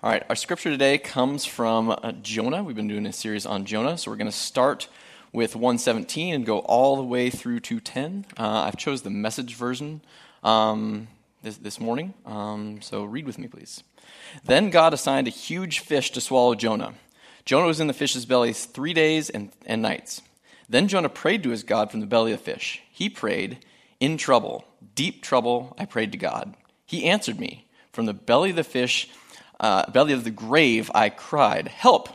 All right, our scripture today comes from uh, Jonah. We've been doing a series on Jonah, so we're going to start with 117 and go all the way through to 10. Uh, I've chose the message version um, this, this, morning, um, so read with me, please. Then God assigned a huge fish to swallow Jonah. Jonah was in the fish's belly three days and, and nights. Then Jonah prayed to his God from the belly of the fish. He prayed, In trouble, deep trouble, I prayed to God. He answered me. From the belly of the fish, uh, belly of the grave, I cried, Help!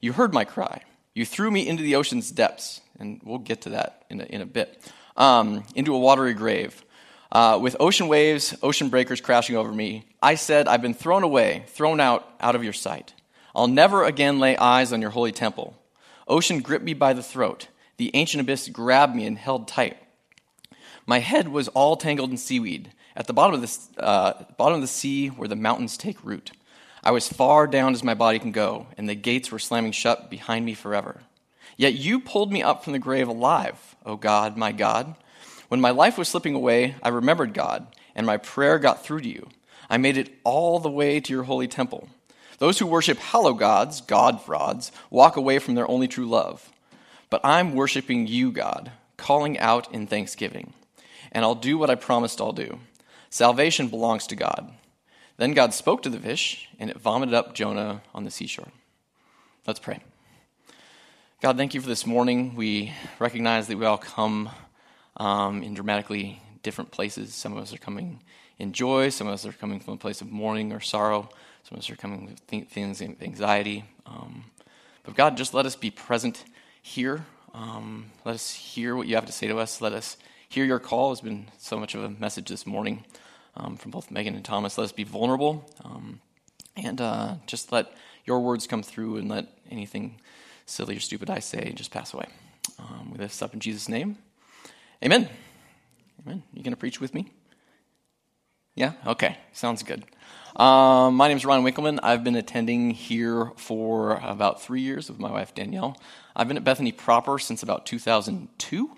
You heard my cry. You threw me into the ocean's depths, and we'll get to that in a, in a bit, um, into a watery grave. Uh, with ocean waves, ocean breakers crashing over me, I said, I've been thrown away, thrown out, out of your sight. I'll never again lay eyes on your holy temple. Ocean gripped me by the throat. The ancient abyss grabbed me and held tight. My head was all tangled in seaweed, at the bottom of, this, uh, bottom of the sea where the mountains take root. I was far down as my body can go, and the gates were slamming shut behind me forever. Yet you pulled me up from the grave alive, O God, my God. When my life was slipping away, I remembered God, and my prayer got through to you. I made it all the way to your holy temple. Those who worship hollow gods, God frauds, walk away from their only true love. But I'm worshiping you, God, calling out in thanksgiving. And I'll do what I promised I'll do. Salvation belongs to God. Then God spoke to the fish, and it vomited up Jonah on the seashore. Let's pray. God, thank you for this morning. We recognize that we all come um, in dramatically different places. Some of us are coming in joy, some of us are coming from a place of mourning or sorrow, some of us are coming with th- things, anxiety. Um, but God, just let us be present here. Um, let us hear what you have to say to us. Let us hear your call. It's been so much of a message this morning um, from both Megan and Thomas. Let us be vulnerable um, and uh, just let your words come through and let anything silly or stupid I say just pass away. Um, we lift this up in Jesus' name. Amen. Amen. You going to preach with me? Yeah? Okay. Sounds good. Um, my name is Ron Winkleman. I've been attending here for about three years with my wife Danielle. I've been at Bethany proper since about 2002.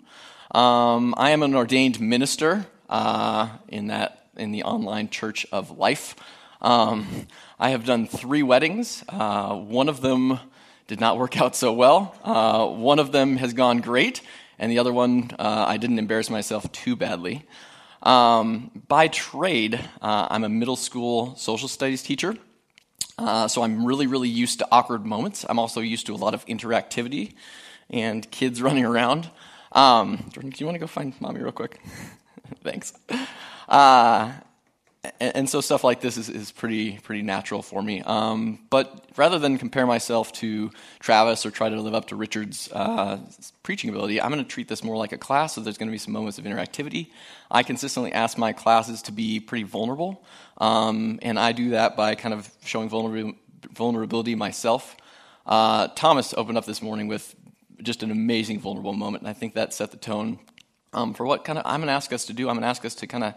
Um, I am an ordained minister uh, in that in the online church of life. Um, I have done three weddings. Uh, one of them did not work out so well. Uh, one of them has gone great, and the other one uh, I didn't embarrass myself too badly. Um, by trade, uh, I'm a middle school social studies teacher. Uh, so I'm really, really used to awkward moments. I'm also used to a lot of interactivity and kids running around. Um, Jordan, do you want to go find mommy real quick? Thanks. Uh, and, and, so stuff like this is, is pretty pretty natural for me. Um, but rather than compare myself to Travis or try to live up to Richard's uh, preaching ability, I'm going to treat this more like a class. So there's going to be some moments of interactivity. I consistently ask my classes to be pretty vulnerable, um, and I do that by kind of showing vulnerability, vulnerability myself. Uh, Thomas opened up this morning with just an amazing vulnerable moment, and I think that set the tone um, for what kind of I'm going to ask us to do. I'm going to ask us to kind of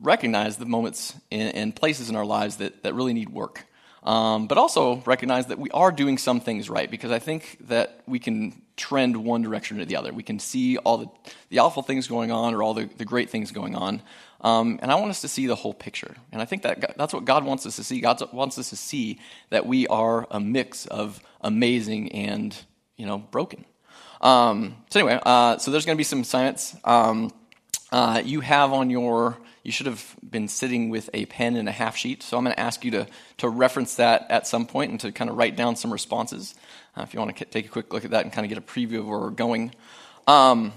recognize the moments and, places in our lives that, that really need work. Um, but also recognize that we are doing some things right because I think that we can trend one direction or the other. We can see all the, the awful things going on or all the, the great things going on. Um, and I want us to see the whole picture. And I think that that's what God wants us to see. God wants us to see that we are a mix of amazing and, you know, broken. Um, so anyway, uh, so there's going to be some assignments. Um, uh, you have on your, you should have been sitting with a pen and a half sheet. So I'm going to ask you to, to reference that at some point and to kind of write down some responses. Uh, if you want to take a quick look at that and kind of get a preview of where we're going. Um,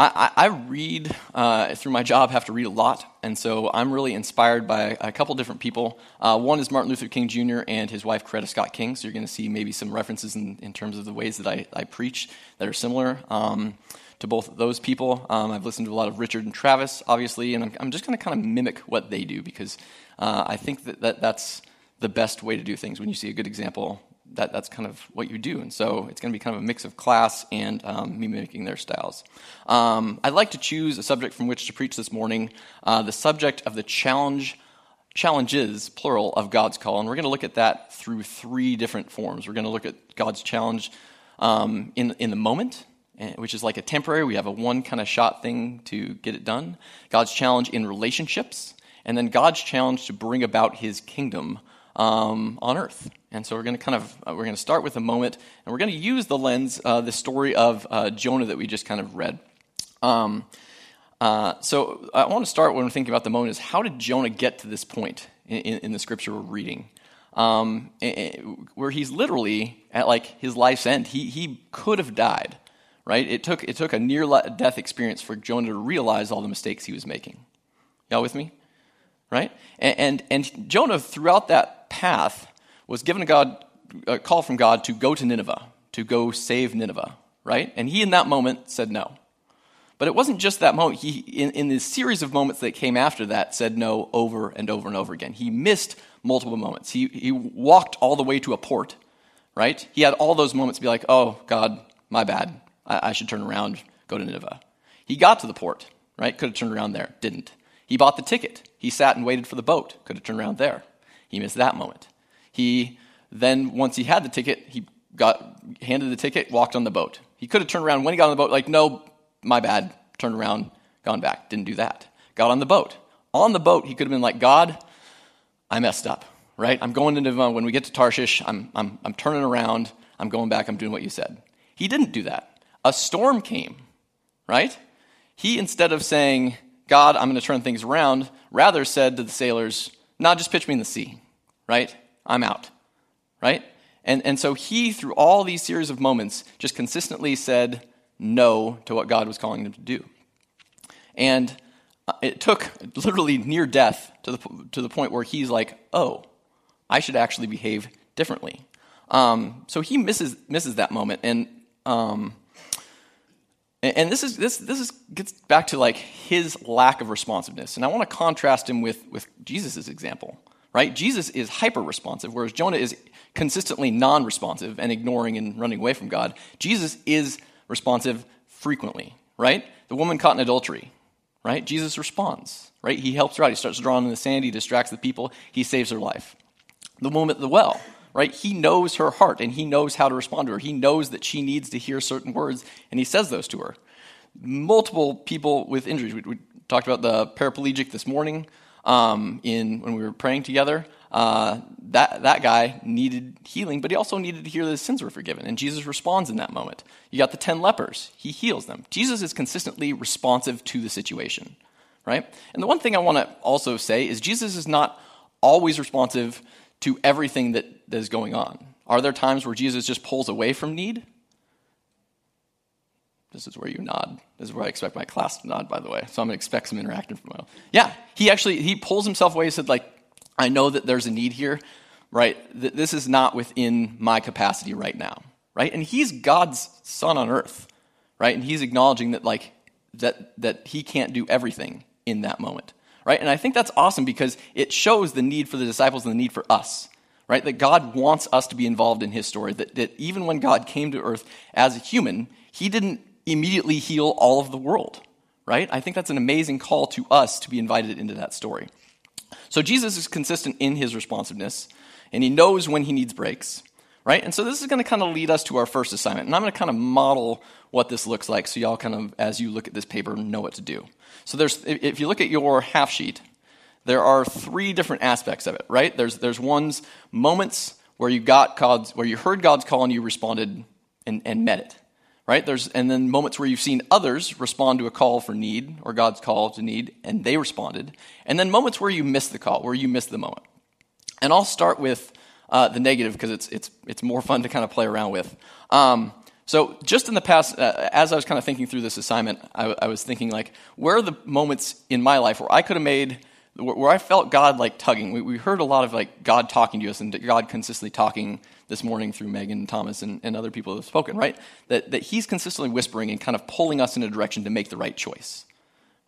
I, I, read uh, through my job, have to read a lot, and so I'm really inspired by a couple different people. Uh, one is Martin Luther King Jr. and his wife Coretta Scott King, so you're going to see maybe some references in, in terms of the ways that I, I preach that are similar um, to both those people. Um, I've listened to a lot of Richard and Travis, obviously, and I'm, I'm just going to kind of mimic what they do because uh, I think that, that that's the best way to do things when you see a good example that, that's kind of what you do. And so it's going to be kind of a mix of class and um, mimicking their styles. Um, I'd like to choose a subject from which to preach this morning uh, the subject of the challenge. Challenges, plural, of God's call. And we're going to look at that through three different forms. We're going to look at God's challenge um, in, in the moment, eh, which is like a temporary, we have a one kind of shot thing to get it done. God's challenge in relationships, and then God's challenge to bring about his kingdom um, on earth. And so we're going to kind of uh, we're going to start with a moment, and we're going to use the lens, uh, the story of uh, Jonah that we just kind of read. Um, uh, so I want to start when we're thinking about the moment is how did Jonah get to this point in, in, in the scripture we're reading, um, where he's literally at like his life's end. He he could have died, right? It took it took a near death experience for Jonah to realize all the mistakes he was making. Y'all with me? Right? And, and, and Jonah, throughout that path, was given a, God, a call from God to go to Nineveh, to go save Nineveh, right? And he, in that moment, said no. But it wasn't just that moment. He, in, in series of moments that came after that, said no over and over and over again. He missed multiple moments. He, he walked all the way to a port, right? He had all those moments to be like, oh, God, my bad. I, I should turn around, go to Nineveh. He got to the port, right? Could have turned around there, didn't. He bought the ticket. He sat and waited for the boat. Could have turned around there. He missed that moment. He then, once he had the ticket, he got handed the ticket, walked on the boat. He could have turned around when he got on the boat, like, no, my bad, turned around, gone back. Didn't do that. Got on the boat. On the boat, he could have been like, God, I messed up, right? I'm going to Nineveh. Uh, when we get to Tarshish, I'm, I'm, I'm turning around. I'm going back. I'm doing what you said. He didn't do that. A storm came, right? He, instead of saying, God, I'm going to turn things around, rather said to the sailors, "Nah, just pitch me in the sea, right? I'm out, right? And, and so he, through all these series of moments, just consistently said no to what God was calling him to do. And uh, it took literally near death to the, to the point where he's like, oh, I should actually behave differently. Um, so he misses, misses that moment. And um, and this is this this is, gets back to like his lack of responsiveness, and I want to contrast him with with Jesus' example. Right, Jesus is hyper responsive, whereas Jonah is consistently non responsive and ignoring and running away from God. Jesus is responsive frequently. Right, the woman caught in adultery. Right, Jesus responds. Right, he helps her out. He starts drawing in the sand. He distracts the people. He saves her life. The woman at the well right? He knows her heart and he knows how to respond to her. He knows that she needs to hear certain words and he says those to her. Multiple people with injuries. We, we talked about the paraplegic this morning um, in when we were praying together. Uh, that, that guy needed healing, but he also needed to hear that his sins were forgiven. And Jesus responds in that moment. You got the 10 lepers, he heals them. Jesus is consistently responsive to the situation, right? And the one thing I want to also say is Jesus is not always responsive to everything that, that is going on? Are there times where Jesus just pulls away from need? This is where you nod. This is where I expect my class to nod, by the way. So I'm going to expect some interaction from you. Yeah, he actually he pulls himself away. He said, like, I know that there's a need here, right? This is not within my capacity right now, right? And he's God's son on earth, right? And he's acknowledging that, like, that that he can't do everything in that moment right? And I think that's awesome because it shows the need for the disciples and the need for us, right? That God wants us to be involved in his story, that, that even when God came to earth as a human, he didn't immediately heal all of the world, right? I think that's an amazing call to us to be invited into that story. So Jesus is consistent in his responsiveness, and he knows when he needs breaks, right? And so this is going to kind of lead us to our first assignment. And I'm going to kind of model what this looks like so y'all kind of, as you look at this paper, know what to do. So there's, if you look at your half sheet, there are three different aspects of it, right? There's, there's ones, moments where you got God's, where you heard God's call and you responded and, and met it, right? There's, and then moments where you've seen others respond to a call for need or God's call to need and they responded. And then moments where you missed the call, where you missed the moment. And I'll start with uh, the negative because it's, it's, it's more fun to kind of play around with. Um, so, just in the past, uh, as I was kind of thinking through this assignment, I, I, was thinking, like, where are the moments in my life where I could have made, where I felt God, like, tugging? We, we, heard a lot of, like, God talking to us and God consistently talking this morning through Megan, Thomas, and, and other people who have spoken, right? That, that He's consistently whispering and kind of pulling us in a direction to make the right choice,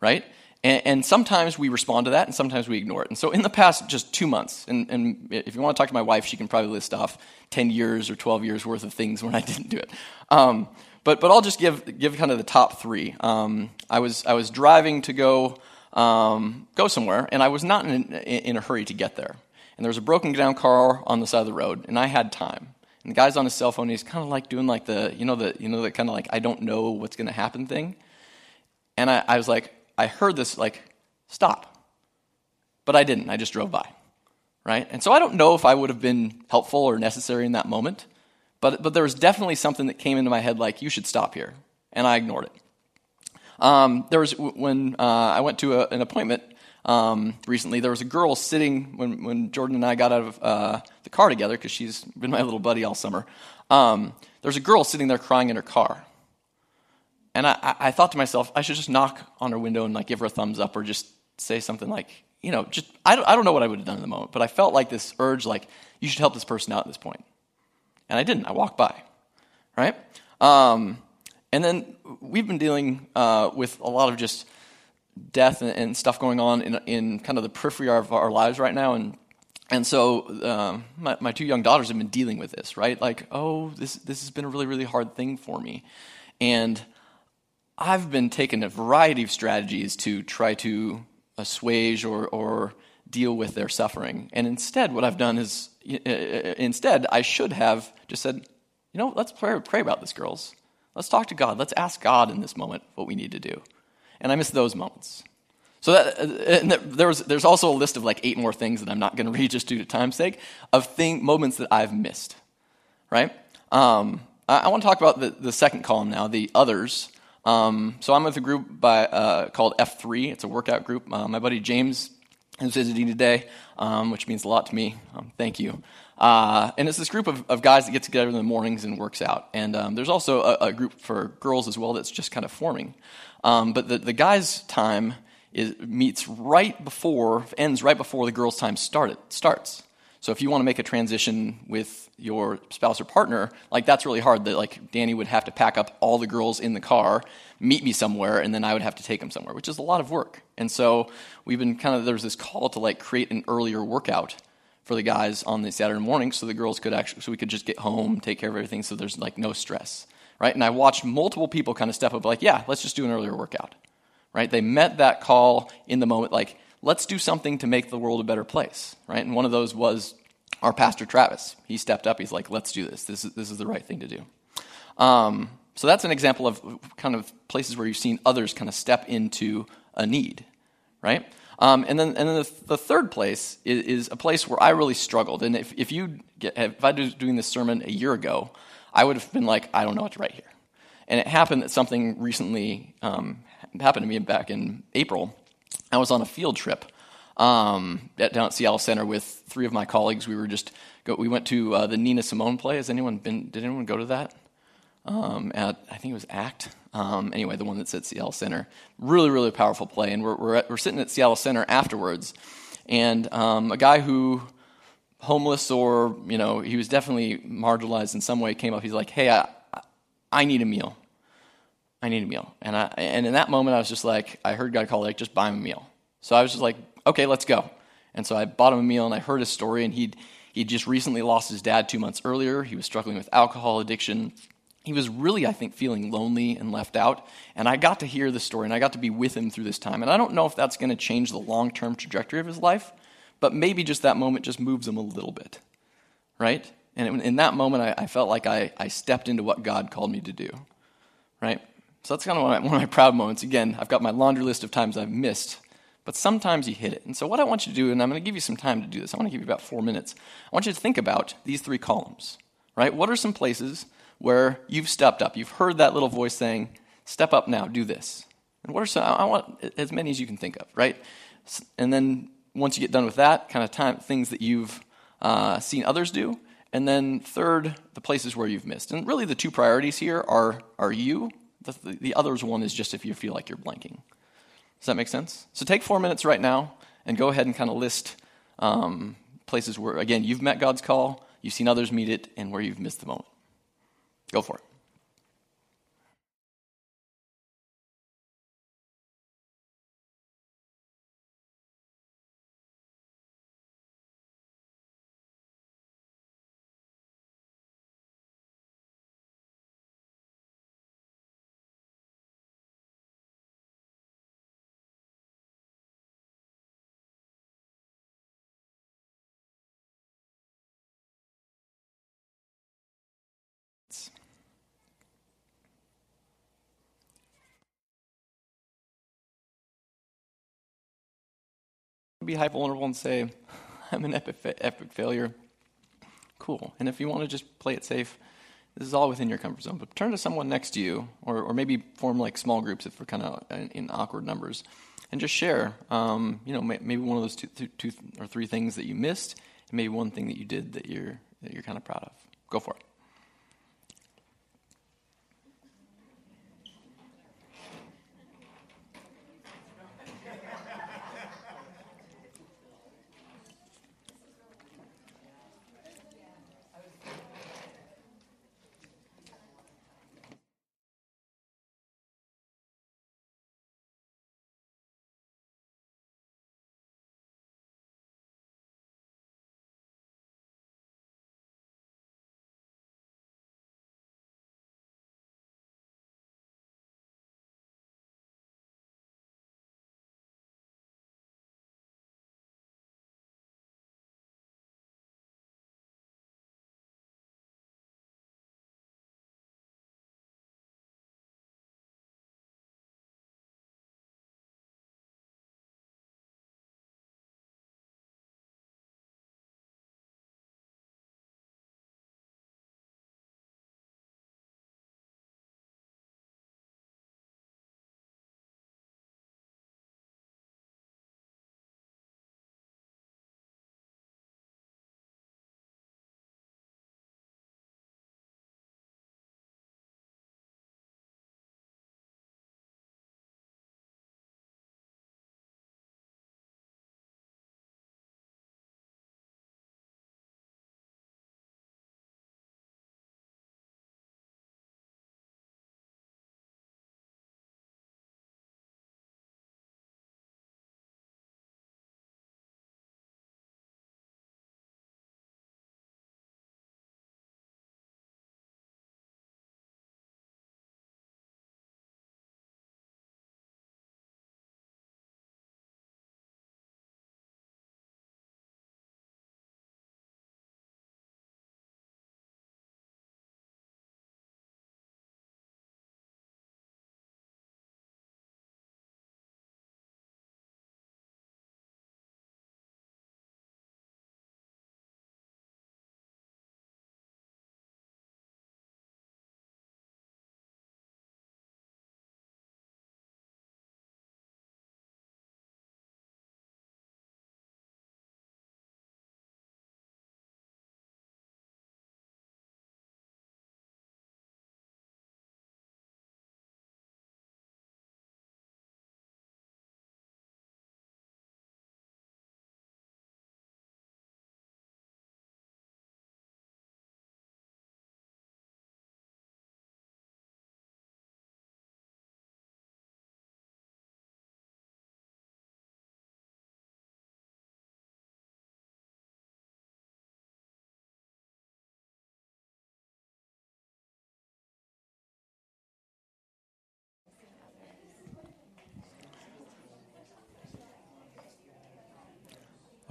right? And, and, sometimes we respond to that, and sometimes we ignore it. And so, in the past just two months, and, and, if you want to talk to my wife, she can probably list off 10 years or 12 years worth of things when I didn't do it. Um, but, but I'll just give, give kind of the top three. Um, I, was, I was driving to go, um, go somewhere, and I was not in, in a hurry to get there. And there was a broken down car on the side of the road, and I had time. And the guy's on his cell phone, he's kind of like doing like the, you know, the, you know, the kind of like, I don't know what's going to happen thing. And I, I was like, I heard this like, stop. But I didn't. I just drove by. right? And so I don't know if I would have been helpful or necessary in that moment, but, but there was definitely something that came into my head like, you should stop here. And I ignored it. Um, there was, when uh, I went to a, an appointment um, recently, there was a girl sitting, when, when Jordan and I got out of uh, the car together, because she's been my little buddy all summer, um, there was a girl sitting there crying in her car. And I, I thought to myself, I should just knock on her window and like give her a thumbs up or just say something like, you know, just, I don't, I don't know what I would have done in the moment, but I felt like this urge, like, you should help this person out at this point. And I didn't. I walked by, right? Um, and then we've been dealing uh, with a lot of just death and, and, stuff going on in, in kind of the periphery of our lives right now. And, and so um, my, my two young daughters have been dealing with this, right? Like, oh, this, this has been a really, really hard thing for me. And I've been taking a variety of strategies to try to assuage or, or deal with their suffering. And instead, what I've done is, uh, uh, instead, I should have just said, you know, let's pray, pray about this, girls. Let's talk to God. Let's ask God in this moment what we need to do. And I miss those moments. So that, uh, there was, there's also a list of like eight more things that I'm not going to read just due to time's sake of thing, moments that I've missed, right? Um, I, I want to talk about the, the second column now, the others. Um, so I'm with a group by, uh, called F3. It's a workout group. Uh, my buddy James is visiting today, um, which means a lot to me. Um, thank you. Uh, and it's this group of, of, guys that get together in the mornings and works out. And um, there's also a, a, group for girls as well that's just kind of forming. Um, but the, the guys' time is, meets right before, ends right before the girls' time started, starts. So if you want to make a transition with your spouse or partner, like that's really hard. That like Danny would have to pack up all the girls in the car, meet me somewhere, and then I would have to take them somewhere, which is a lot of work. And so we've been kind of there's this call to like create an earlier workout for the guys on the Saturday morning, so the girls could actually so we could just get home, take care of everything, so there's like no stress, right? And I watched multiple people kind of step up, like, yeah, let's just do an earlier workout, right? They met that call in the moment, like let's do something to make the world a better place, right? And one of those was our pastor Travis. He stepped up. He's like, let's do this. This is, this is the right thing to do. Um, so that's an example of kind of places where you've seen others kind of step into a need, right? Um, and then, and then the, the third place is, is, a place where I really struggled. And if, if you get, if I was doing this sermon a year ago, I would have been like, I don't know what to write here. And it happened that something recently um, happened to me back in April. I was on a field trip um, at, down at Seattle Center with three of my colleagues. We were just go, we went to uh, the Nina Simone play. Has anyone been? Did anyone go to that? Um, at I think it was ACT. Um, anyway, the one that's at Seattle Center. Really, really powerful play. And we're we're, at, we're sitting at Seattle Center afterwards, and um, a guy who homeless or you know he was definitely marginalized in some way came up. He's like, "Hey, I I need a meal." I need a meal. And, I, and in that moment, I was just like, I heard God call, like, just buy him a meal. So I was just like, okay, let's go. And so I bought him a meal and I heard his story. And he'd, he'd just recently lost his dad two months earlier. He was struggling with alcohol addiction. He was really, I think, feeling lonely and left out. And I got to hear the story and I got to be with him through this time. And I don't know if that's going to change the long term trajectory of his life, but maybe just that moment just moves him a little bit, right? And in that moment, I, I felt like I, I stepped into what God called me to do, right? So that's kind of one of, my, one of my proud moments. Again, I've got my laundry list of times I've missed but sometimes you hit it. And so, what I want you to do, and I'm going to give you some time to do this, I want to give you about four minutes. I want you to think about these three columns, right? What are some places where you've stepped up? You've heard that little voice saying, Step up now, do this. And what are some, I want as many as you can think of, right? And then once you get done with that, kind of time, things that you've uh, seen others do. And then third, the places where you've missed. And really, the two priorities here are, are you. The, the, the others one is just if you feel like you're blanking. Does that make sense? So take four minutes right now and go ahead and kind of list um, places where, again, you've met God's call, you've seen others meet it, and where you've missed the moment. Go for it. Be hyper vulnerable and say, I'm an epic, epic failure. Cool. And if you want to just play it safe, this is all within your comfort zone. But turn to someone next to you, or, or maybe form like small groups if we're kind of in, in, awkward numbers, and just share. Um, you know, maybe one of those two, two, two or three things that you missed, and maybe one thing that you did that you're that you're kind of proud of. Go for it.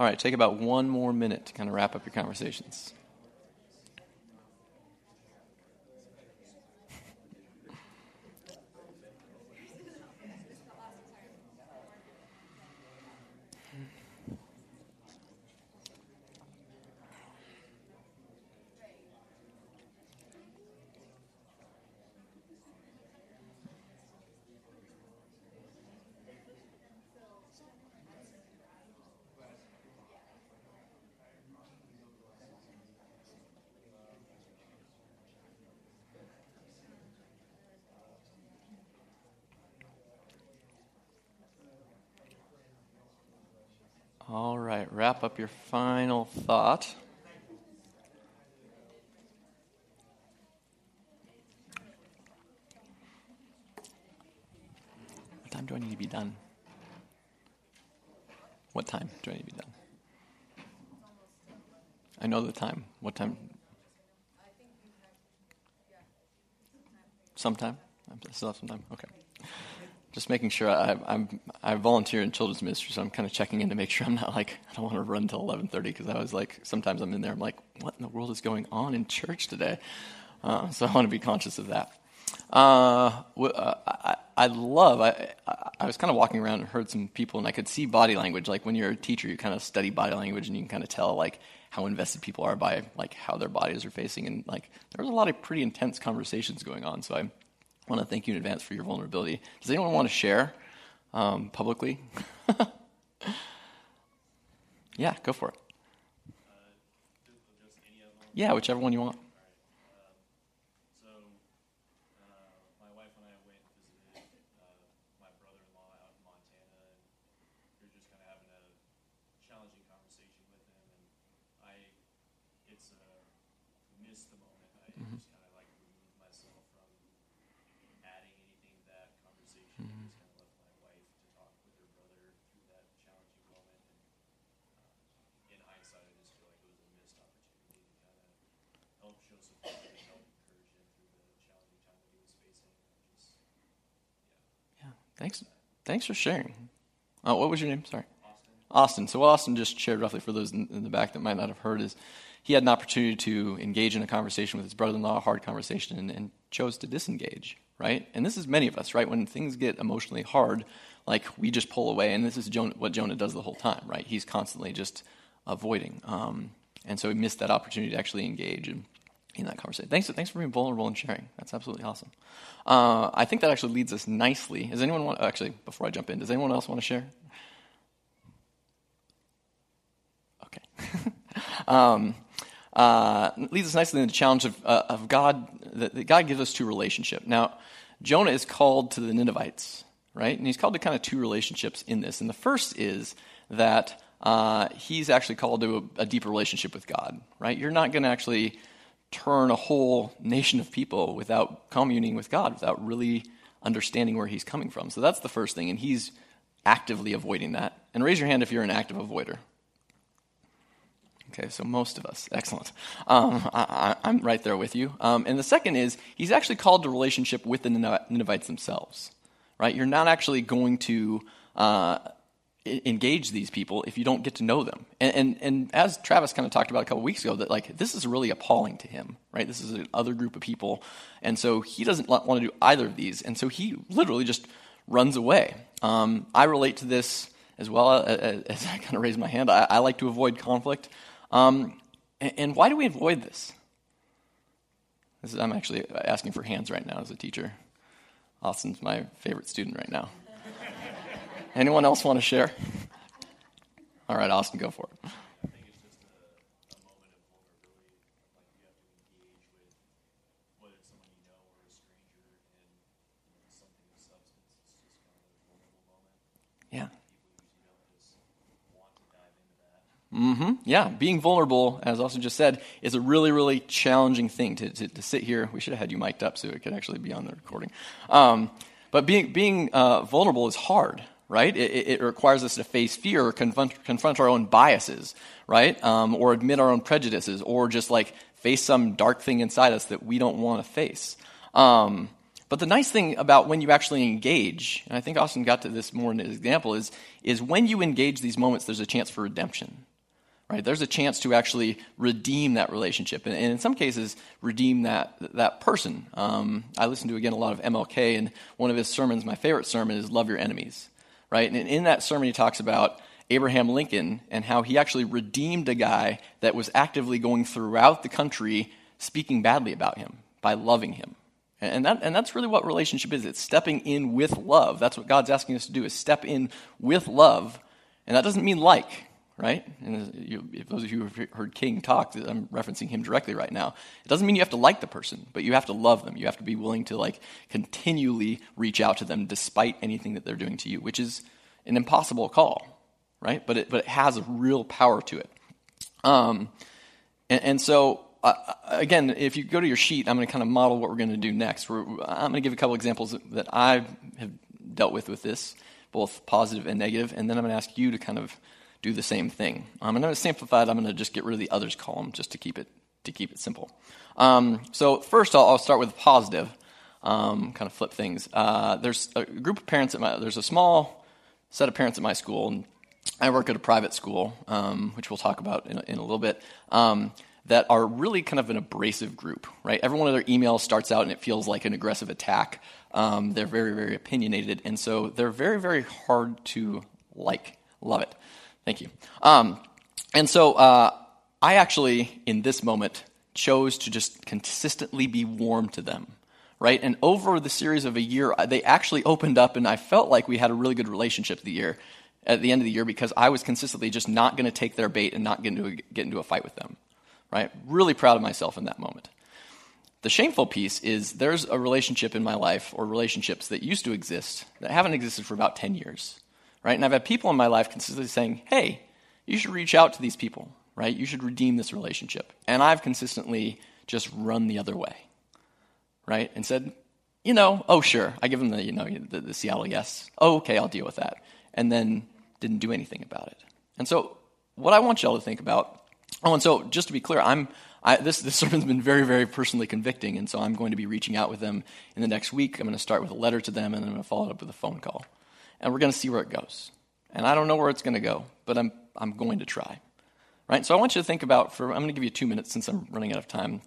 All right, take about one more minute to kind of wrap up your conversations. All right, wrap up your final thought. What time do I need to be done? What time do I need to be done? I know the time. What time? Sometime? I still have some time? Okay just making sure I, I'm I volunteer in children's ministry, so I'm kind of checking in to make sure I'm not like I don't want to run until 11:30 because I was like sometimes I'm in there I'm like what in the world is going on in church today, uh, so I want to be conscious of that. Uh, uh, I, I love. I, I was kind of walking around and heard some people, and I could see body language. Like when you're a teacher, you kind of study body language, and you can kind of tell like how invested people are by like how their bodies are facing, and like there was a lot of pretty intense conversations going on. So I want to thank you in advance for your vulnerability. Does anyone want to share um, publicly? yeah, go for it. Yeah, whichever one you want. Thanks. Thanks for sharing. Oh, what was your name? Sorry. Austin. So what Austin just shared roughly for those in, in, the back that might not have heard is he had an opportunity to engage in a conversation with his brother-in-law, a hard conversation, and, and chose to disengage, right? And this is many of us, right? When things get emotionally hard, like we just pull away, and this is Jonah, what Jonah does the whole time, right? He's constantly just avoiding. Um, and so he missed that opportunity to actually engage. And in that conversation. Thanks, thanks for being vulnerable and sharing. That's absolutely awesome. Uh, I think that actually leads us nicely. Does anyone want, actually, before I jump in, does anyone else want to share? Okay. um, uh, leads us nicely into the challenge of, uh, of God, that, that God gives us to relationship. Now, Jonah is called to the Ninevites, right? And he's called to kind of two relationships in this. And the first is that uh, he's actually called to a, a deeper relationship with God, right? You're not going to actually turn a whole nation of people without communing with God, without really understanding where he's coming from. So that's the first thing, and he's actively avoiding that. And raise your hand if you're an active avoider. Okay, so most of us. Excellent. Um, I, am right there with you. Um, and the second is, he's actually called to relationship with the Ninevites themselves. Right? You're not actually going to uh, engage these people if you don't get to know them. And, and, and as Travis kind of talked about a couple weeks ago, that like this is really appalling to him, right? This is another group of people, and so he doesn't want to do either of these, and so he literally just runs away. Um, I relate to this as well as, as I kind of raise my hand. I, I like to avoid conflict, um, and, and, why do we avoid this? this is, I'm actually asking for hands right now as a teacher. Austin's my favorite student right now. Anyone else want to share? All right, Austin, go for it. Yeah. Mm-hmm. Yeah, being vulnerable, as Austin just said, is a really, really challenging thing to, to, to, sit here. We should have had you mic'd up so it could actually be on the recording. Um, but being, being uh, vulnerable is hard, right? It, it, requires us to face fear or confront, confront our own biases, right? Um, or admit our own prejudices, or just like face some dark thing inside us that we don't want to face. Um, but the nice thing about when you actually engage, and I think Austin got to this more in his example, is, is when you engage these moments, there's a chance for redemption. Right? There's a chance to actually redeem that relationship, and, and in some cases, redeem that that person. Um, I listen to again a lot of MLK, and one of his sermons, my favorite sermon, is "Love Your Enemies." Right? And in that sermon, he talks about Abraham Lincoln and how he actually redeemed a guy that was actively going throughout the country speaking badly about him by loving him. And, that, and that's really what relationship is. It's stepping in with love. That's what God's asking us to do is step in with love. And that doesn't mean like, right? And you, if those of you who have heard King talk, I'm referencing him directly right now. It doesn't mean you have to like the person, but you have to love them. You have to be willing to like continually reach out to them despite anything that they're doing to you, which is an impossible call, right? But it, but it has a real power to it. Um, and, and so uh, again, if you go to your sheet, I'm going to kind of model what we're going to do next. We're, I'm going to give a couple examples that I have dealt with with this, both positive and negative, and then I'm going to ask you to kind of do the same thing. Um, I'm going to simplify it. I'm going to just get rid of the others column just to keep it to keep it simple. Um, so first, I'll, I'll, start with positive. Um, kind of flip things. Uh, there's a group of parents at my. There's a small set of parents at my school, and I work at a private school, um, which we'll talk about in, in a little bit. Um, that are really kind of an abrasive group, right? Every one of their emails starts out and it feels like an aggressive attack. Um, they're very, very opinionated, and so they're very, very hard to like. Love it. Thank you. Um, and so uh, I actually, in this moment, chose to just consistently be warm to them, right? And over the series of a year, they actually opened up, and I felt like we had a really good relationship the year at the end of the year because I was consistently just not going to take their bait and not get into a, get into a fight with them, right? Really proud of myself in that moment. The shameful piece is there's a relationship in my life or relationships that used to exist that haven't existed for about 10 years, right? And I've had people in my life consistently saying, hey, you should reach out to these people, right? You should redeem this relationship. And I've consistently just run the other way, right? And said, you know, oh, sure. I give them the, you know, the, the Seattle yes. Oh, okay, I'll deal with that. And then didn't do anything about it. And so, what I want y'all to think about, oh, and so just to be clear, I'm, I, this, this sermon's been very, very personally convicting, and so I'm going to be reaching out with them in the next week. I'm going to start with a letter to them, and then I'm going to follow it up with a phone call. And we're going to see where it goes. And I don't know where it's going to go, but I'm, I'm going to try. Right? So I want you to think about, for, I'm going to give you two minutes since I'm running out of time.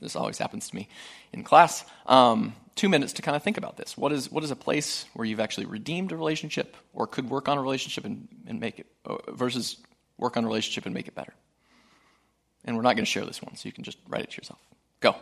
This always happens to me in class. Um, two minutes to kind of think about this. What is, what is a place where you've actually redeemed a relationship or could work on a relationship and, and make it, uh, versus work on a relationship and make it better? And we're not going to share this one, so you can just write it to yourself. Go.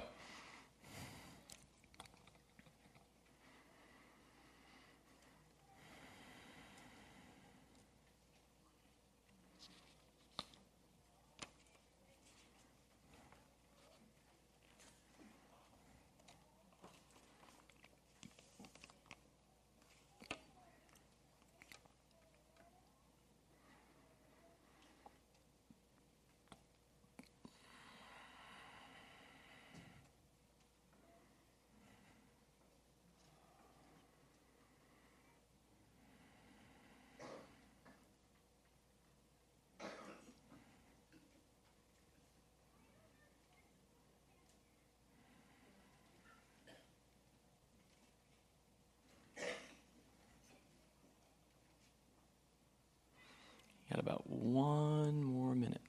Got about one more minute.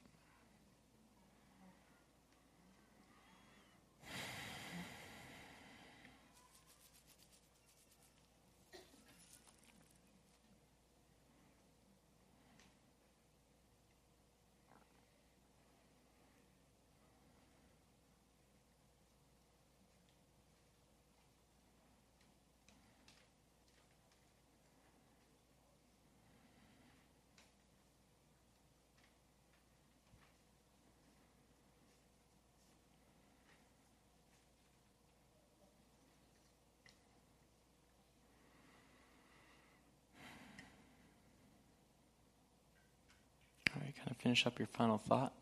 kind of finish up your final thought?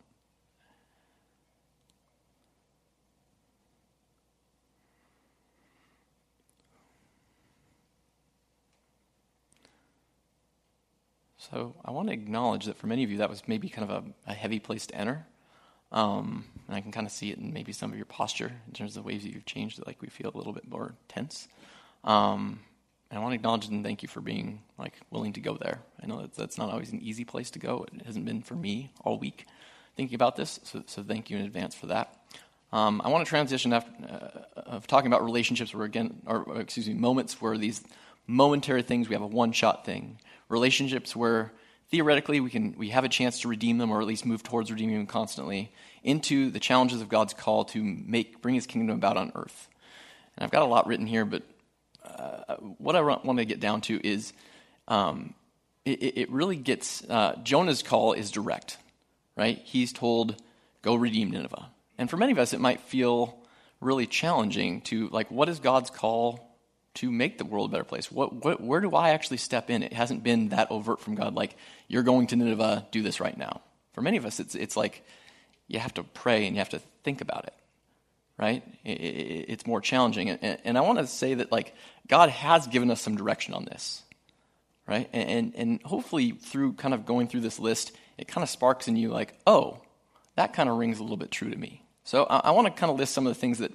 So I want to acknowledge that for many of you, that was maybe kind of a, a heavy place to enter. Um, and I can kind of see it in maybe some of your posture in terms of the ways that you've changed like we feel a little bit more tense. Um, and I want to acknowledge and thank you for being like willing to go there. I know that that's not always an easy place to go. It hasn't been for me all week thinking about this. So, so thank you in advance for that. Um, I want to transition after, uh, of talking about relationships where again, or excuse me, moments where these momentary things we have a one-shot thing. Relationships where theoretically we can we have a chance to redeem them or at least move towards redeeming them constantly into the challenges of God's call to make bring His kingdom about on earth. And I've got a lot written here, but uh, what I want to get down to is um, it, it, really gets uh, Jonah's call is direct, right? He's told, "Go redeem Nineveh," and for many of us, it might feel really challenging to like, what is God's call to make the world a better place? What, what, where do I actually step in? It hasn't been that overt from God, like you're going to Nineveh, do this right now. For many of us, it's it's like you have to pray and you have to think about it right? It's more challenging. And I want to say that, like, God has given us some direction on this, right? And, and hopefully, through kind of going through this list, it kind of sparks in you, like, oh, that kind of rings a little bit true to me. So I, want to kind of list some of the things that,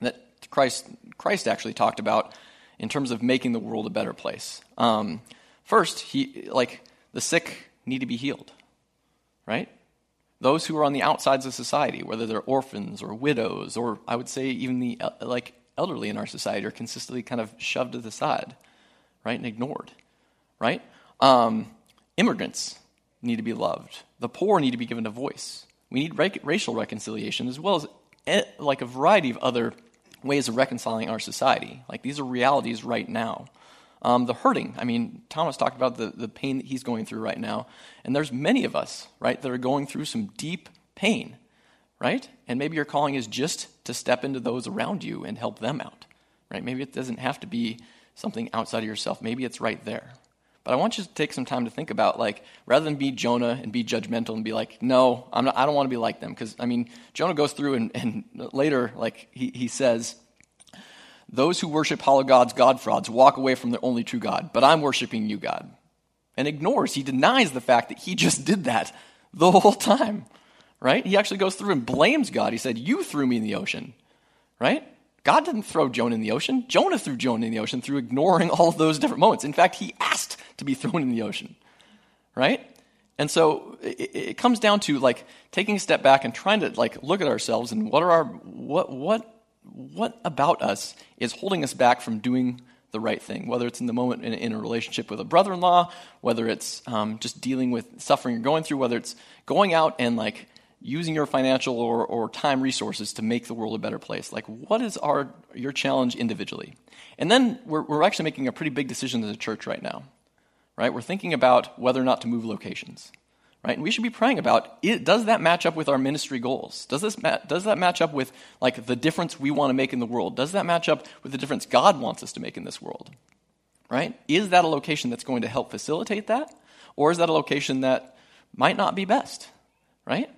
that Christ, Christ actually talked about in terms of making the world a better place. Um, first, he, like, the sick need to be healed, right? Those who are on the outsides of society, whether they're orphans or widows, or I would say even the like elderly in our society, are consistently kind of shoved to the side, right, and ignored, right? Um, immigrants need to be loved. The poor need to be given a voice. We need ra- racial reconciliation as well as eh, like a variety of other ways of reconciling our society. Like these are realities right now. Um, the hurting. I mean, Thomas talked about the, the pain that he's going through right now. And there's many of us, right, that are going through some deep pain, right? And maybe your calling is just to step into those around you and help them out, right? Maybe it doesn't have to be something outside of yourself. Maybe it's right there. But I want you to take some time to think about, like, rather than be Jonah and be judgmental and be like, no, I'm not, I don't want to be like them. Because, I mean, Jonah goes through and, and later, like, he, he says, those who worship hollow gods, God frauds, walk away from the only true God, but I'm worshiping you, God. And ignores, he denies the fact that he just did that the whole time, right? He actually goes through and blames God. He said, You threw me in the ocean, right? God didn't throw Jonah in the ocean. Jonah threw Jonah in the ocean through ignoring all of those different moments. In fact, he asked to be thrown in the ocean, right? And so it, it comes down to like taking a step back and trying to like look at ourselves and what are our what what what about us is holding us back from doing the right thing, whether it's in the moment in, in a relationship with a brother in law, whether it's um, just dealing with suffering you're going through, whether it's going out and like using your financial or, or time resources to make the world a better place. Like, what is our, your challenge individually? And then we're, we're actually making a pretty big decision as a church right now, right? We're thinking about whether or not to move locations right? And we should be praying about it, does that match up with our ministry goals? Does, this ma- does that match up with like the difference we want to make in the world? Does that match up with the difference God wants us to make in this world? Right? Is that a location that's going to help facilitate that? Or is that a location that might not be best? Right?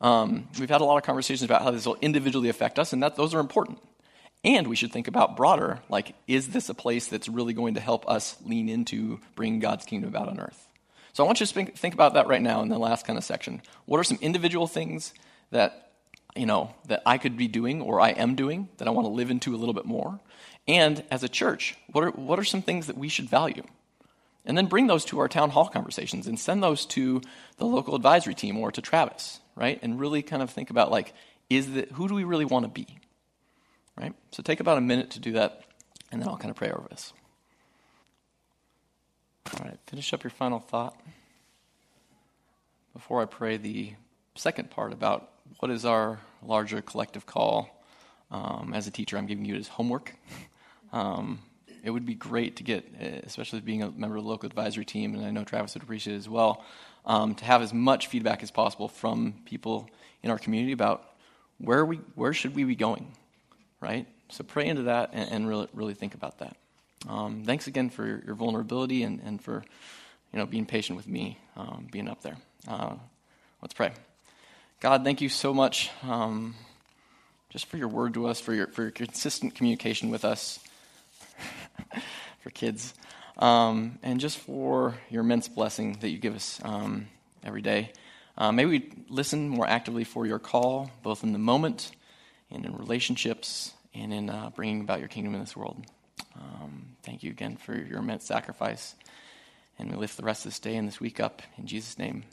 Um, we've had a lot of conversations about how this will individually affect us, and that those are important. And we should think about broader, like, is this a place that's really going to help us lean into bringing God's kingdom about on earth? So I want you to think about that right now in the last kind of section. What are some individual things that you know that I could be doing or I am doing that I want to live into a little bit more? And as a church, what are what are some things that we should value? And then bring those to our town hall conversations and send those to the local advisory team or to Travis, right? And really kind of think about like, is the, who do we really want to be? Right? So take about a minute to do that, and then I'll kind of pray over this. All right, finish up your final thought before I pray the second part about what is our larger collective call. Um, as a teacher, I'm giving you as homework. Um, it would be great to get, especially being a member of the local advisory team, and I know Travis would appreciate it as well, um, to have as much feedback as possible from people in our community about where we, where should we be going, right? So pray into that and, and really, really think about that. Um, thanks again for your, your vulnerability and, and, for you know being patient with me um, being up there. Uh, let's pray. God, thank you so much um, just for your word to us, for your for your consistent communication with us, for kids, um, and just for your immense blessing that you give us um, every day. Uh, may we listen more actively for your call, both in the moment and in relationships and in uh, bringing about your kingdom in this world. Um, thank you again for your immense sacrifice. And we lift the rest of this day and this week up in Jesus' name.